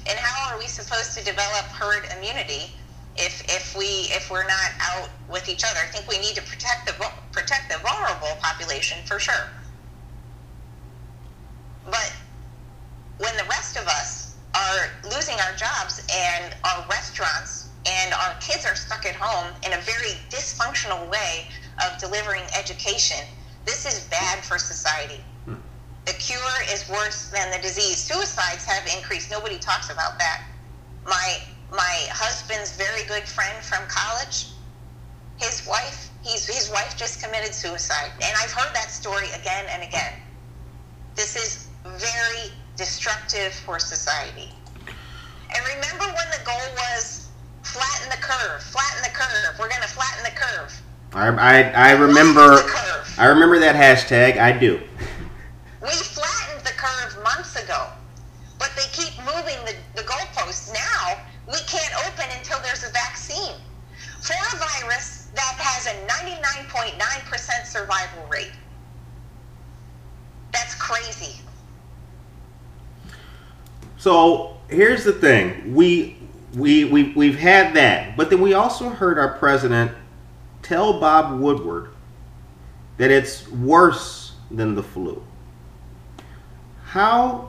And how are we supposed to develop herd immunity if if we if we're not out with each other? I think we need to protect the protect the vulnerable population for sure. But when the rest of us are losing our jobs and our restaurants and our kids are stuck at home in a very dysfunctional way of delivering education, this is bad for society cure is worse than the disease. Suicides have increased. Nobody talks about that. My my husband's very good friend from college, his wife, he's his wife just committed suicide. And I've heard that story again and again. This is very destructive for society. And remember when the goal was flatten the curve, flatten the curve. We're going to flatten the curve. I, I, I remember I remember that hashtag. I do. We curve months ago, but they keep moving the, the goalposts. Now we can't open until there's a vaccine for a virus that has a 99.9% survival rate. That's crazy. So here's the thing: we we we we've had that, but then we also heard our president tell Bob Woodward that it's worse than the flu. How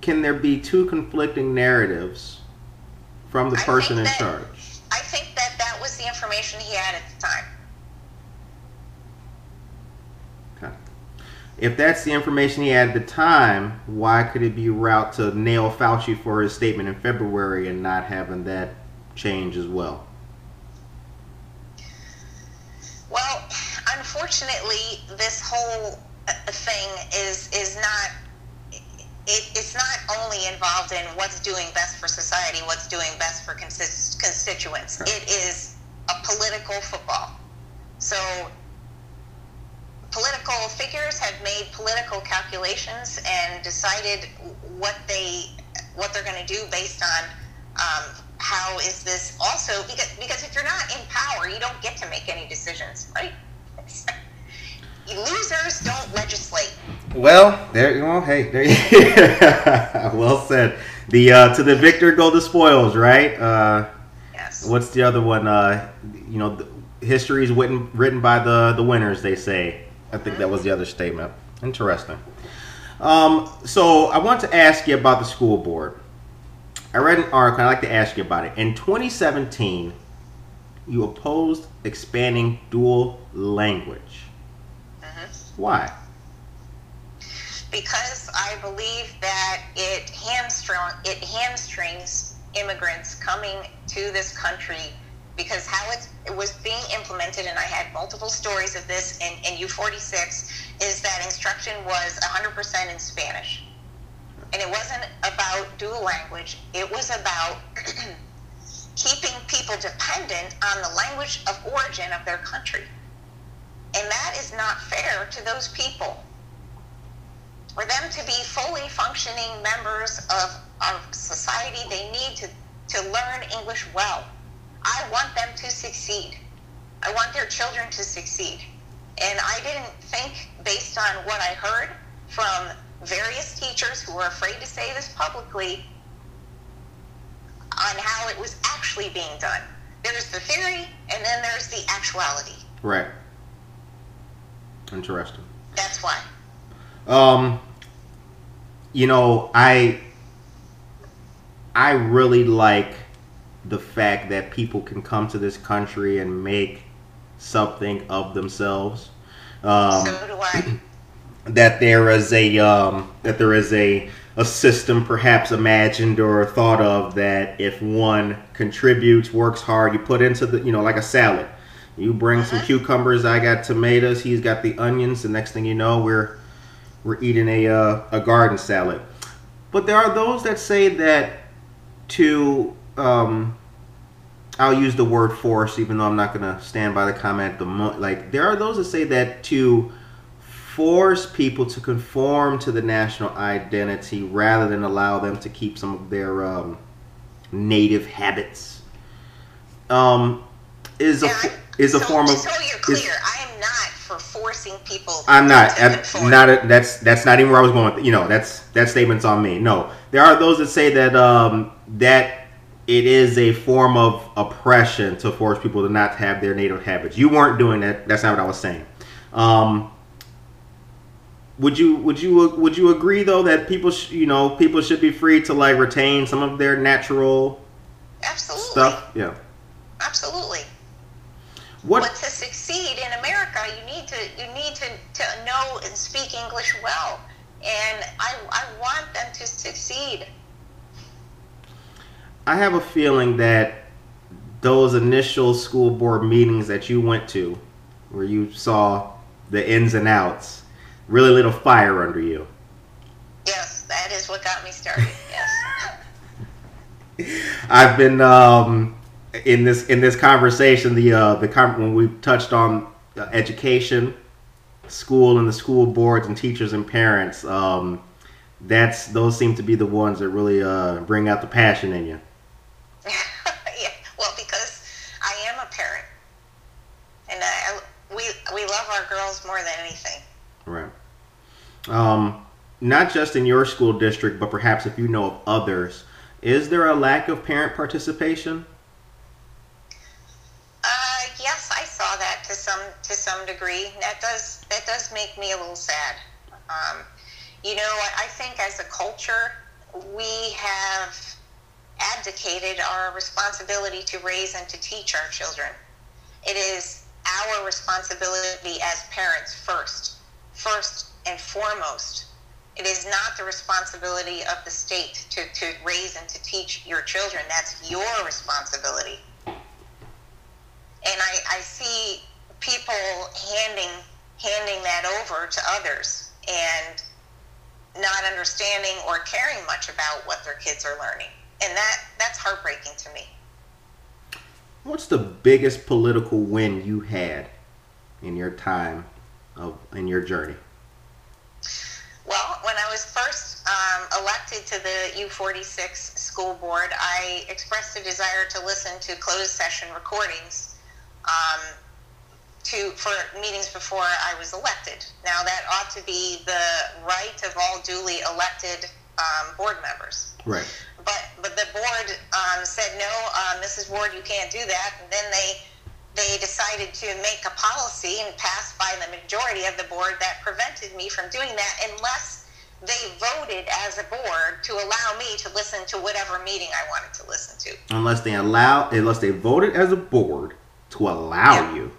can there be two conflicting narratives from the person in that- charge? I think that that was the information he had at the time. Okay. If that's the information he had at the time, why could it be route to nail Fauci for his statement in February and not having that change as well? Well, unfortunately, this whole thing is is not. It, it's not only involved in what's doing best for society, what's doing best for consist- constituents. It is a political football. So, political figures have made political calculations and decided what they what they're going to do based on um, how is this also because because if you're not in power, you don't get to make any decisions, right? Losers don't legislate. Well, there you go. Hey, there. You, well said. The uh, to the victor go the spoils, right? Uh, Yes. what's the other one? Uh, you know, history is written written by the the winners. They say. I think that was the other statement. Interesting. Um, so I want to ask you about the school board. I read an article. I'd like to ask you about it. In 2017, you opposed expanding dual language. Why? Because I believe that it hamstring it hamstrings immigrants coming to this country because how it, it was being implemented, and I had multiple stories of this in, in U46, is that instruction was 100% in Spanish. And it wasn't about dual language, it was about keeping people dependent on the language of origin of their country. And that is not fair to those people for them to be fully functioning members of, of society, they need to, to learn English well. I want them to succeed. I want their children to succeed. And I didn't think, based on what I heard from various teachers who were afraid to say this publicly, on how it was actually being done. There's the theory, and then there's the actuality. Right. Interesting. That's why. Um, you know, I I really like the fact that people can come to this country and make something of themselves. Um, so do I. that there is a um, that there is a a system perhaps imagined or thought of that if one contributes, works hard, you put into the you know like a salad. You bring some cucumbers, I got tomatoes, he's got the onions. The next thing you know, we're we're eating a uh, a garden salad. But there are those that say that to um, I'll use the word force, even though I'm not going to stand by the comment. The mo- like there are those that say that to force people to conform to the national identity rather than allow them to keep some of their um, native habits um, is a Yeah, is a so, form of. So you're is- I am not for forcing people. I'm not. I'm not. A, that's that's not even where I was going. With, you know, that's that statement's on me. No, there are those that say that um, that it is a form of oppression to force people to not have their native habits. You weren't doing that. That's not what I was saying. Um, would you would you would you agree though that people sh- you know people should be free to like retain some of their natural Absolutely. stuff? Yeah. Absolutely. What? But to succeed in America, you need to you need to, to know and speak English well. And I, I want them to succeed. I have a feeling that those initial school board meetings that you went to, where you saw the ins and outs, really lit a fire under you. Yes, that is what got me started. Yes. I've been um, in this in this conversation. The uh, the when we touched on uh, education, school, and the school boards and teachers and parents. Um, that's those seem to be the ones that really uh, bring out the passion in you. yeah. Well, because I am a parent, and I, we we love our girls more than anything. Right. Um, not just in your school district, but perhaps if you know of others, is there a lack of parent participation? Some degree. That does that does make me a little sad. Um, you know, I think as a culture, we have abdicated our responsibility to raise and to teach our children. It is our responsibility as parents first, first and foremost. It is not the responsibility of the state to, to raise and to teach your children. That's your responsibility. And I, I see people handing handing that over to others and not understanding or caring much about what their kids are learning. And that that's heartbreaking to me. What's the biggest political win you had in your time of in your journey? Well, when I was first um, elected to the U46 school board, I expressed a desire to listen to closed session recordings um, to for meetings before I was elected. Now that ought to be the right of all duly elected um, board members. Right. But but the board um, said no, uh, Mrs. Ward, you can't do that. And then they they decided to make a policy and pass by the majority of the board that prevented me from doing that unless they voted as a board to allow me to listen to whatever meeting I wanted to listen to. Unless they allow, unless they voted as a board to allow yeah. you.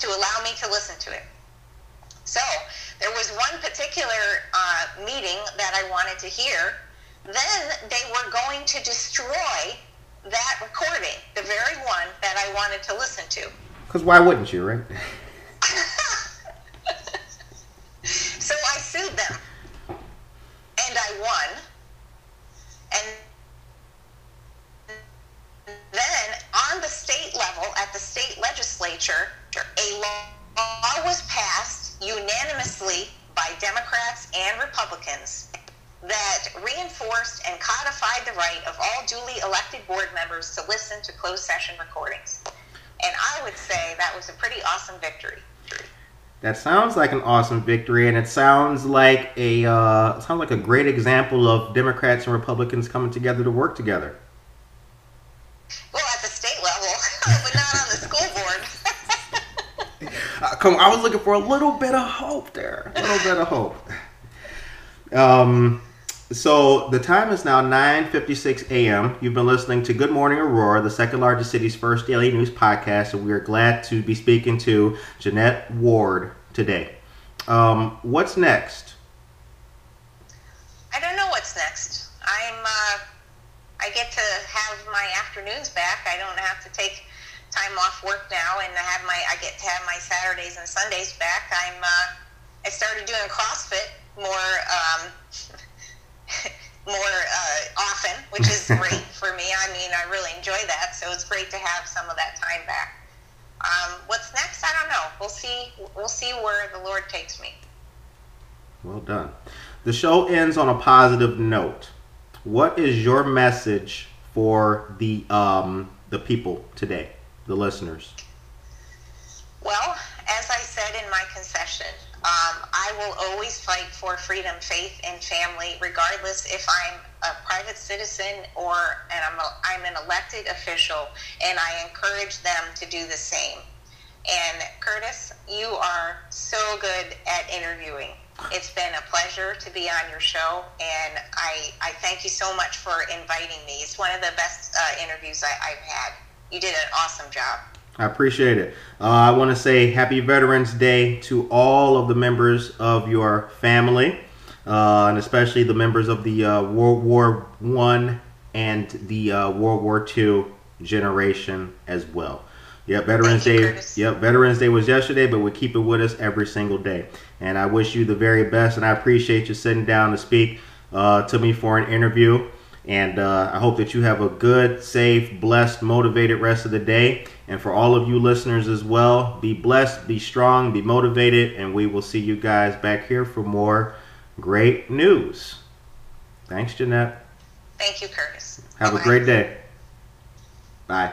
To allow me to listen to it. So there was one particular uh, meeting that I wanted to hear. Then they were going to destroy that recording, the very one that I wanted to listen to. Because why wouldn't you, right? so I sued them. And I won. And then on the state level, at the state legislature, a law was passed unanimously by Democrats and Republicans that reinforced and codified the right of all duly elected board members to listen to closed session recordings. And I would say that was a pretty awesome victory. That sounds like an awesome victory, and it sounds like a uh, sounds like a great example of Democrats and Republicans coming together to work together. Well, at the state level, but not on board. uh, come, I was looking for a little bit of hope there, a little bit of hope. Um, so the time is now 9:56 a.m. You've been listening to Good Morning Aurora, the second largest city's first daily news podcast, and we are glad to be speaking to Jeanette Ward today. Um, what's next? I don't know what's next. I'm. Uh, I get to have my afternoons back. I don't have to take time off work now, and I have my. I get to have my Saturdays and Sundays back. I'm. Uh, I started doing CrossFit more. Um, more uh, often, which is great for me. I mean, I really enjoy that, so it's great to have some of that time back. Um, what's next? I don't know. We'll see. We'll see where the Lord takes me. Well done. The show ends on a positive note. What is your message for the um, the people today, the listeners? Well, as I said in my concession, um, I will always fight for freedom, faith, and family, regardless if I'm a private citizen or and I'm, a, I'm an elected official, and I encourage them to do the same. And Curtis, you are so good at interviewing. It's been a pleasure to be on your show, and I, I thank you so much for inviting me. It's one of the best uh, interviews I, I've had. You did an awesome job. I appreciate it. Uh, I want to say Happy Veterans Day to all of the members of your family, uh, and especially the members of the uh, World War One and the uh, World War Two generation as well. Yep, Veterans Day. Curtis. Yep, Veterans Day was yesterday, but we keep it with us every single day. And I wish you the very best, and I appreciate you sitting down to speak uh, to me for an interview. And uh, I hope that you have a good, safe, blessed, motivated rest of the day. And for all of you listeners as well, be blessed, be strong, be motivated, and we will see you guys back here for more great news. Thanks, Jeanette. Thank you, Curtis. Have Bye-bye. a great day. Bye.